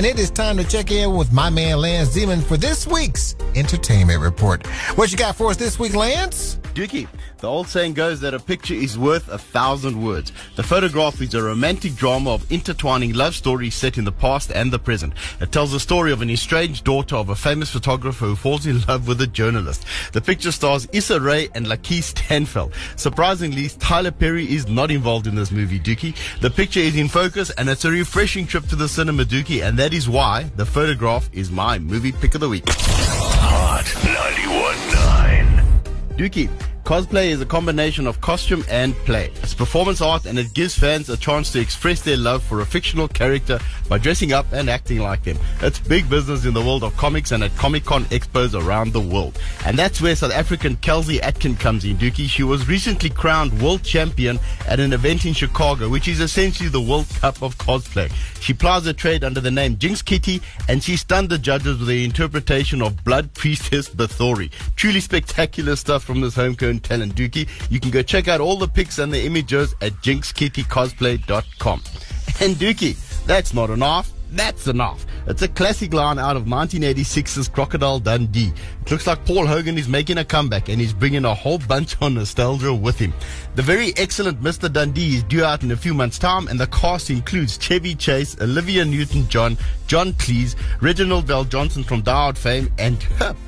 and it is time to check in with my man Lance Zeman for this week's Entertainment Report. What you got for us this week, Lance? Dookie, the old saying goes that a picture is worth a thousand words. The photograph is a romantic drama of intertwining love stories set in the past and the present. It tells the story of an estranged daughter of a famous photographer who falls in love with a journalist. The picture stars Issa Rae and Lakeith Stanfield. Surprisingly, Tyler Perry is not involved in this movie, Dookie. The picture is in focus and it's a refreshing trip to the cinema, Dookie, and that is why the photograph is my movie pick of the week. Hot 91.9. Dookie, cosplay is a combination of costume and play. It's performance art and it gives fans a chance to express their love for a fictional character by dressing up and acting like them. It's big business in the world of comics and at Comic Con expos around the world. And that's where South African Kelsey Atkin comes in, Dookie. She was recently crowned world champion at an event in Chicago, which is essentially the World Cup of cosplay. She plies her trade under the name Jinx Kitty and she stunned the judges with the interpretation of Blood Priestess Bathory. Truly spectacular stuff from this homegrown talent, Dookie. You can go check out all the pics and the images at jinxkittycosplay.com. And Dookie, that's not enough. That's enough. It's a classic line out of 1986's Crocodile Dundee. It looks like Paul Hogan is making a comeback and he's bringing a whole bunch of nostalgia with him. The very excellent Mr. Dundee is due out in a few months' time, and the cast includes Chevy Chase, Olivia Newton-John, John Cleese, Reginald VelJohnson from Die Hard fame, and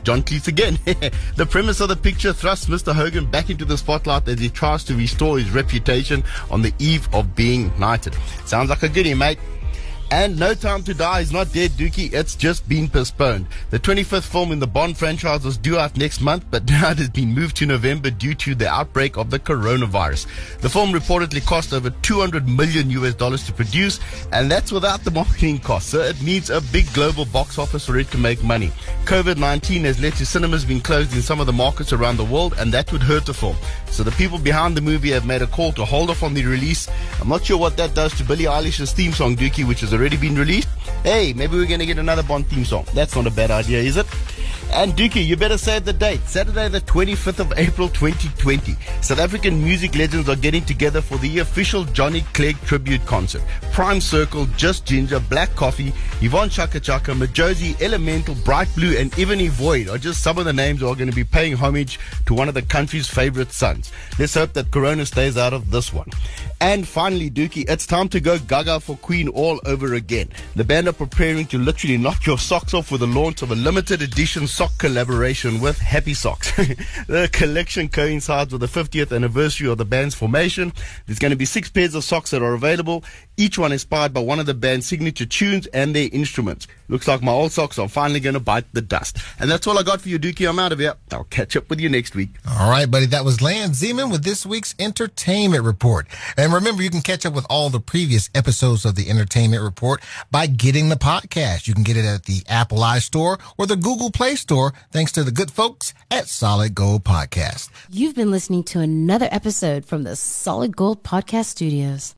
John Cleese again. the premise of the picture thrusts Mr. Hogan back into the spotlight as he tries to restore his reputation on the eve of being knighted. Sounds like a goodie, mate. And No Time to Die is not dead, Dookie. It's just been postponed. The 25th film in the Bond franchise was due out next month, but now it has been moved to November due to the outbreak of the coronavirus. The film reportedly cost over 200 million US dollars to produce, and that's without the marketing costs. So it needs a big global box office for it to make money. COVID-19 has led to cinemas being closed in some of the markets around the world, and that would hurt the film. So the people behind the movie have made a call to hold off on the release. I'm not sure what that does to Billie Eilish's theme song, Dookie, which has already been released. Hey, maybe we're going to get another Bond theme song. That's not a bad idea, is it? And Dookie, you better save the date. Saturday, the 25th of April 2020. South African music legends are getting together for the official Johnny Clegg tribute concert. Prime Circle, Just Jinjer, Black Coffee, Yvonne Chaka Chaka, Majozi, Elemental, Bright Blue, and Ebony Void are just some of the names who are going to be paying homage to one of the country's favorite sons. Let's hope that Corona stays out of this one. And finally, Dookie, it's time to go gaga for Queen all over again. The band are preparing to literally knock your socks off with the launch of a limited edition sock collaboration with Happy Socks. the collection coincides with the 50th anniversary of the band's formation. There's going to be six pairs of socks that are available, each one inspired by one of the band's signature tunes and their instruments. Looks like my old socks are finally going to bite the dust. And that's all I got for you, Dookie. I'm out of here. I'll catch up with you next week. All right, buddy. That was Lance Zeman with this week's Entertainment Report. And remember, you can catch up with all the previous episodes of the Entertainment Report by getting the podcast. You can get it at the Apple iStore or the Google Play Store, thanks to the good folks at Solid Gold Podcast. You've been listening to another episode from the Solid Gold Podcast Studios.